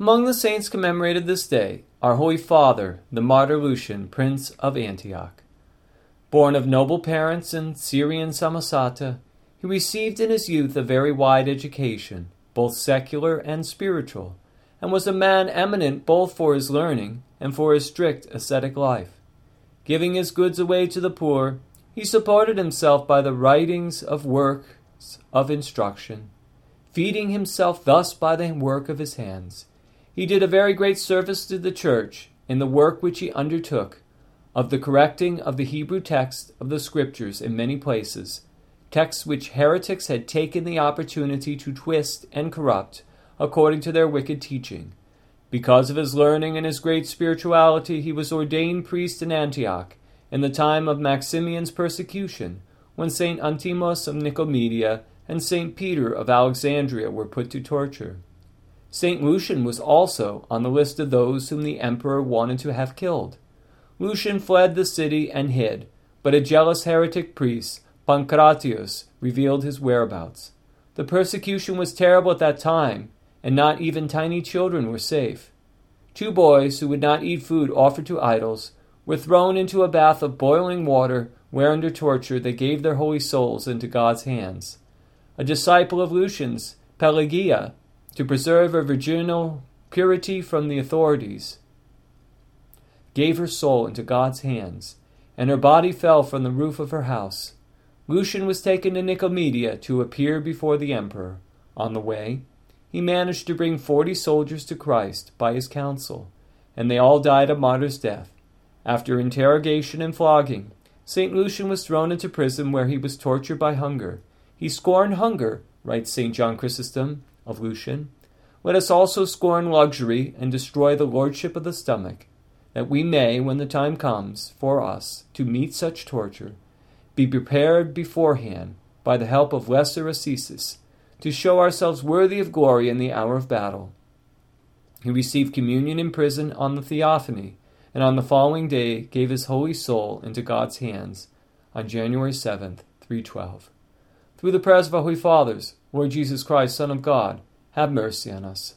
Among the saints commemorated this day, our Holy Father, the martyr Lucian, Prince of Antioch. Born of noble parents in Syrian Samosata, he received in his youth a very wide education, both secular and spiritual, and was a man eminent both for his learning and for his strict ascetic life. Giving his goods away to the poor, he supported himself by the writings of works of instruction. Feeding himself thus by the work of his hands, he did a very great service to the Church in the work which he undertook of the correcting of the Hebrew text of the Scriptures in many places, texts which heretics had taken the opportunity to twist and corrupt according to their wicked teaching. Because of his learning and his great spirituality, he was ordained priest in Antioch in the time of Maximian's persecution, when St. Anthimos of Nicomedia and St. Peter of Alexandria were put to torture. St. Lucian was also on the list of those whom the emperor wanted to have killed. Lucian fled the city and hid, but a jealous heretic priest, Pancratius, revealed his whereabouts. The persecution was terrible at that time, and not even tiny children were safe. Two boys who would not eat food offered to idols were thrown into a bath of boiling water, where under torture they gave their holy souls into God's hands. A disciple of Lucian's, Pelagia, to preserve her virginal purity from the authorities, gave her soul into God's hands, and her body fell from the roof of her house. Lucian was taken to Nicomedia to appear before the emperor. On the way, he managed to bring forty soldiers to Christ by his counsel, and they all died a martyr's death. After interrogation and flogging, St. Lucian was thrown into prison where he was tortured by hunger. He scorned hunger, writes St. John Chrysostom of Lucian. Let us also scorn luxury and destroy the lordship of the stomach, that we may, when the time comes for us to meet such torture, be prepared beforehand by the help of lesser ascesis to show ourselves worthy of glory in the hour of battle. He received communion in prison on the Theophany, and on the following day gave his holy soul into God's hands on January 7th, 312. Through the prayers of our Holy Fathers, Lord Jesus Christ, Son of God, have mercy on us.